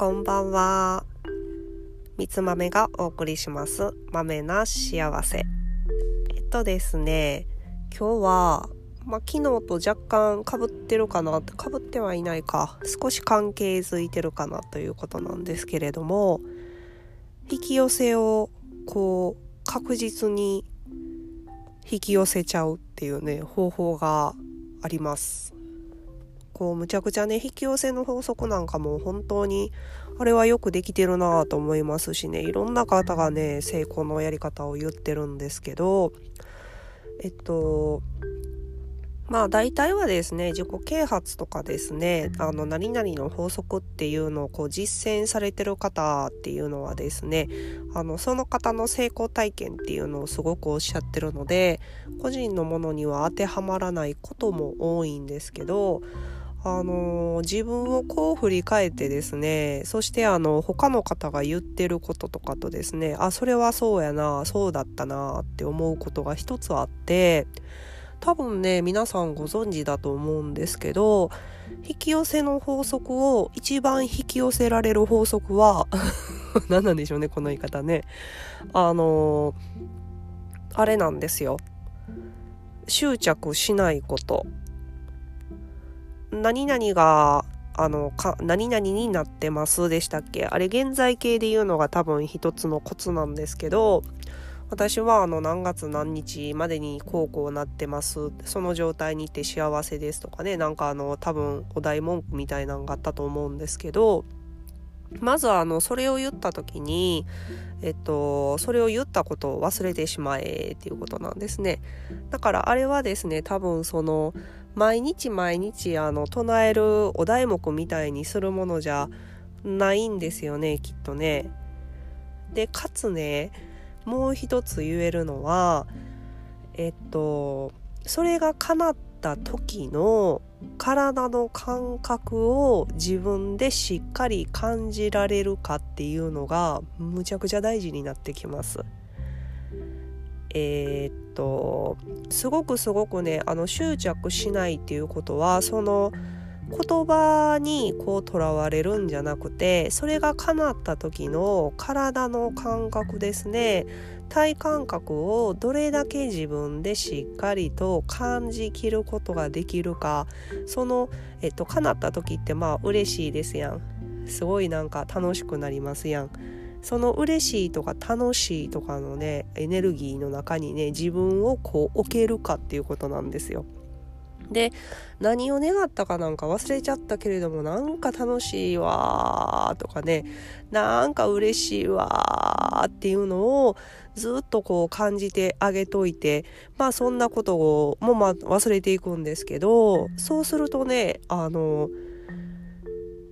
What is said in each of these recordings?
こんばんは。みつ豆がお送りします。豆な幸せ。えっとですね、今日は、まあ、昨日と若干かぶってるかなって、かぶってはいないか、少し関係づいてるかなということなんですけれども、引き寄せを、こう、確実に引き寄せちゃうっていうね、方法があります。こうむちゃくちゃね引き寄せの法則なんかも本当にあれはよくできてるなと思いますしね。いろんな方がね成功のやり方を言ってるんですけどえっとまあ大体はですね自己啓発とかですねあの何々の法則っていうのをこう実践されてる方っていうのはですねあのその方の成功体験っていうのをすごくおっしゃってるので個人のものには当てはまらないことも多いんですけどあの自分をこう振り返ってですねそしてあの他の方が言ってることとかとですねあそれはそうやなそうだったなって思うことが一つあって多分ね皆さんご存知だと思うんですけど引き寄せの法則を一番引き寄せられる法則は 何なんでしょうねこの言い方ね。あのあれなんですよ。執着しないこと。何々があのか何々になってますでしたっけ？あれ現在形で言うのが多分一つのコツなんですけど私はあの何月何日までにこうこうなってます。その状態にいて幸せですとかね。なんかあの多分お題文句みたいなのがあったと思うんですけどまずあのそれを言った時にえっとそれを言ったことを忘れてしまえっていうことなんですね。だからあれはですね多分その毎日毎日あの唱えるお題目みたいにするものじゃないんですよねきっとね。でかつねもう一つ言えるのはえっとそれが叶った時の体の感覚を自分でしっかり感じられるかっていうのがむちゃくちゃ大事になってきます。えー、とすごくすごくねあの執着しないっていうことはその言葉にこうとらわれるんじゃなくてそれが叶った時の体の感覚ですね。体感覚をどれだけ自分でしっかりと感じきることができるか。その、えっと、叶った時ってまあ嬉しいですやん。すごいなんか楽しくなりますやん。その嬉しいとか楽しいとかのねエネルギーの中にね自分をこう置けるかっていうことなんですよ。で何を願ったかなんか忘れちゃったけれどもなんか楽しいわとかねなんか嬉しいわっていうのをずっとこう感じてあげといてまあそんなことをもまあ忘れていくんですけどそうするとねあの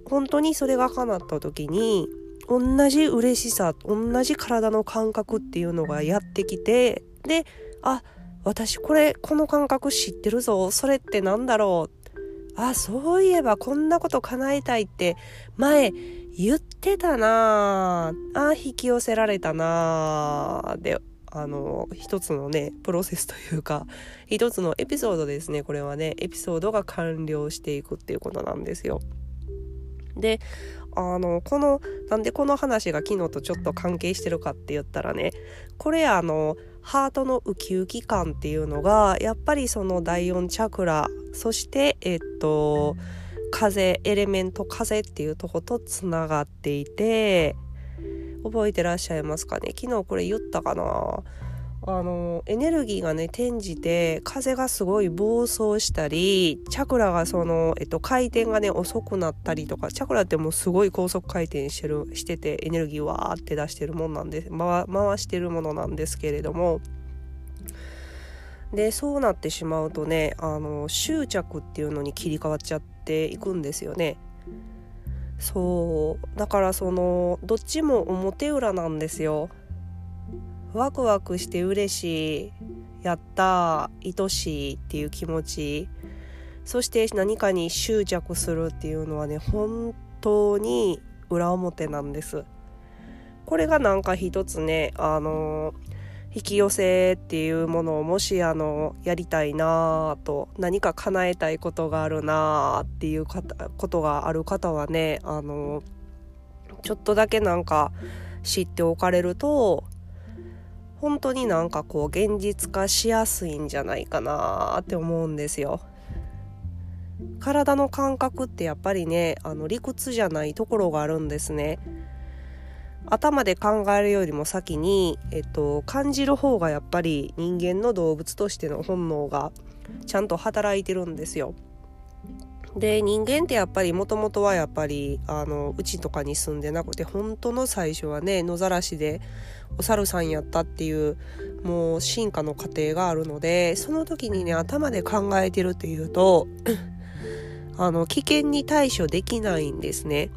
本当にそれが叶った時に同じ嬉しさ同じ体の感覚っていうのがやってきてであ私これこの感覚知ってるぞ。それって何だろう。あそういえばこんなこと叶えたいって前言ってたな。あ引き寄せられたな。であの一つのねプロセスというか一つのエピソードですね。これはねエピソードが完了していくっていうことなんですよ。であのこのなんでこの話が昨日とちょっと関係してるかって言ったらねこれあのハートのウキウキ感っていうのがやっぱりその第4チャクラそしてえっと風エレメント風っていうとことつながっていて覚えてらっしゃいますかね？昨日これ言ったかな？あのエネルギーがね転じて風がすごい暴走したりチャクラがその、えっと、回転がね遅くなったりとかチャクラってもうすごい高速回転してるしててエネルギーわーって出してるもんなんで回回してるものなんですけれどもでそうなってしまうとねあの執着っていうのに切り替わっちゃっていくんですよね。そうだからそのどっちも表裏なんですよ。ワクワクして嬉しいやった愛しいっていう気持ちそして何かに執着するっていうのはね本当に裏表なんです。これがなんか一つねあの引き寄せっていうものをもしあのやりたいなと何か叶えたいことがあるなっていうことがある方はねあのちょっとだけなんか知っておかれると本当になんかこう現実化しやすいんじゃないかなって思うんですよ。体の感覚ってやっぱりねあの理屈じゃないところがあるんですね。頭で考えるよりも先に、えっと、感じる方がやっぱり人間の動物としての本能がちゃんと働いてるんですよ。で人間ってやっぱりもともとはやっぱりあのうちとかに住んでなくて本当の最初はね野ざらしでお猿さんやったっていうもう進化の過程があるのでその時にね頭で考えてるっていうと あの危険に対処できないんですね。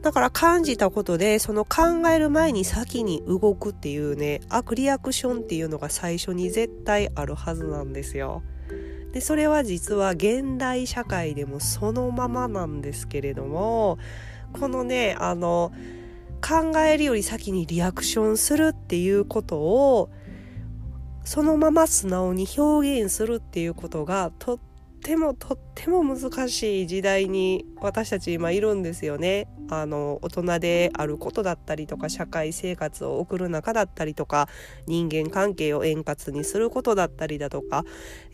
だから感じたことでその考える前に先に動くっていうねアクリアクションっていうのが最初に絶対あるはずなんですよ。でそれは実は現代社会でもそのままなんですけれどもこのねあの考えるより先にリアクションするっていうことをそのまま素直に表現するっていうことがとってもとっても難しい時代に私たち今いるんですよね。あの大人であることだったりとか社会生活を送る中だったりとか人間関係を円滑にすることだったりだとか、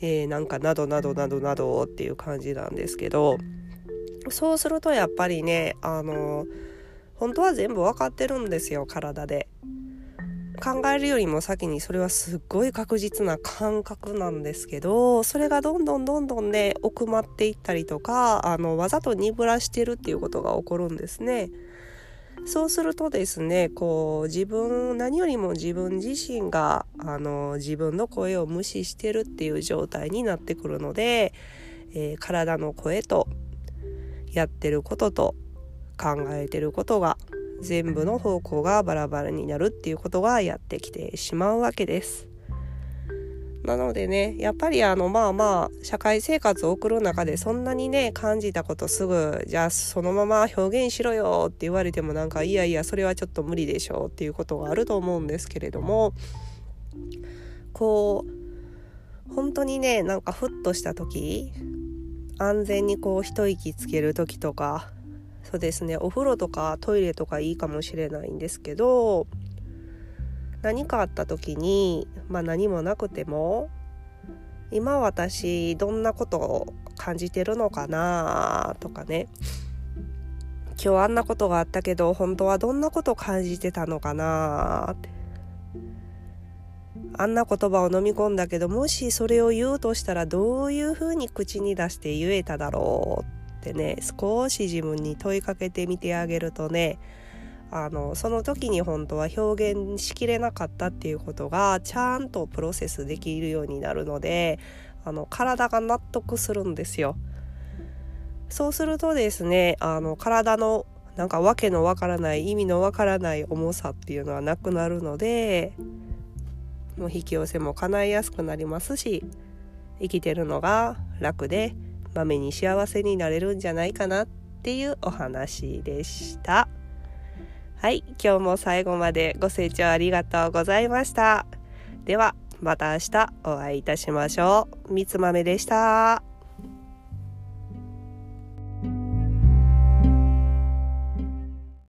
えー、なんかなどなどなどなどっていう感じなんですけどそうするとやっぱりねあの本当は全部分かってるんですよ体で。考えるよりも先にそれはすっごい確実な感覚なんですけどそれがどんどんどんどんね奥まっていったりとかあのわざと鈍らしてるっていうことが起こるんですね。そうするとですねこう自分何よりも自分自身があの自分の声を無視してるっていう状態になってくるので、えー、体の声とやってることと考えてることが全部の方向がバラバラになるっていうことがやってきてしまうわけです。なのでねやっぱりあのまあまあ社会生活を送る中でそんなにね感じたことすぐじゃあそのまま表現しろよって言われてもなんかいやいやそれはちょっと無理でしょうっていうことがあると思うんですけれどもこう本当にねなんかふっとした時安全にこう一息つける時とかそうですね。お風呂とかトイレとかいいかもしれないんですけど何かあった時に、まあ、何もなくても今私どんなことを感じてるのかなとかね。今日あんなことがあったけど本当はどんなこと感じてたのかなって。あんな言葉を飲み込んだけどもしそれを言うとしたらどういうふうに口に出して言えただろうってね少し自分に問いかけてみてあげるとねあのその時に本当は表現しきれなかったっていうことがちゃんとプロセスできるようになるのであの体が納得するんですよ。そうするとですねあの体のなんか訳のわからない意味のわからない重さっていうのはなくなるのでもう引き寄せも叶いやすくなりますし生きてるのが楽で豆に幸せになれるんじゃないかなっていうお話でした。はい、今日も最後までご清聴ありがとうございました。では、また明日お会いいたしましょう。みつまめでした。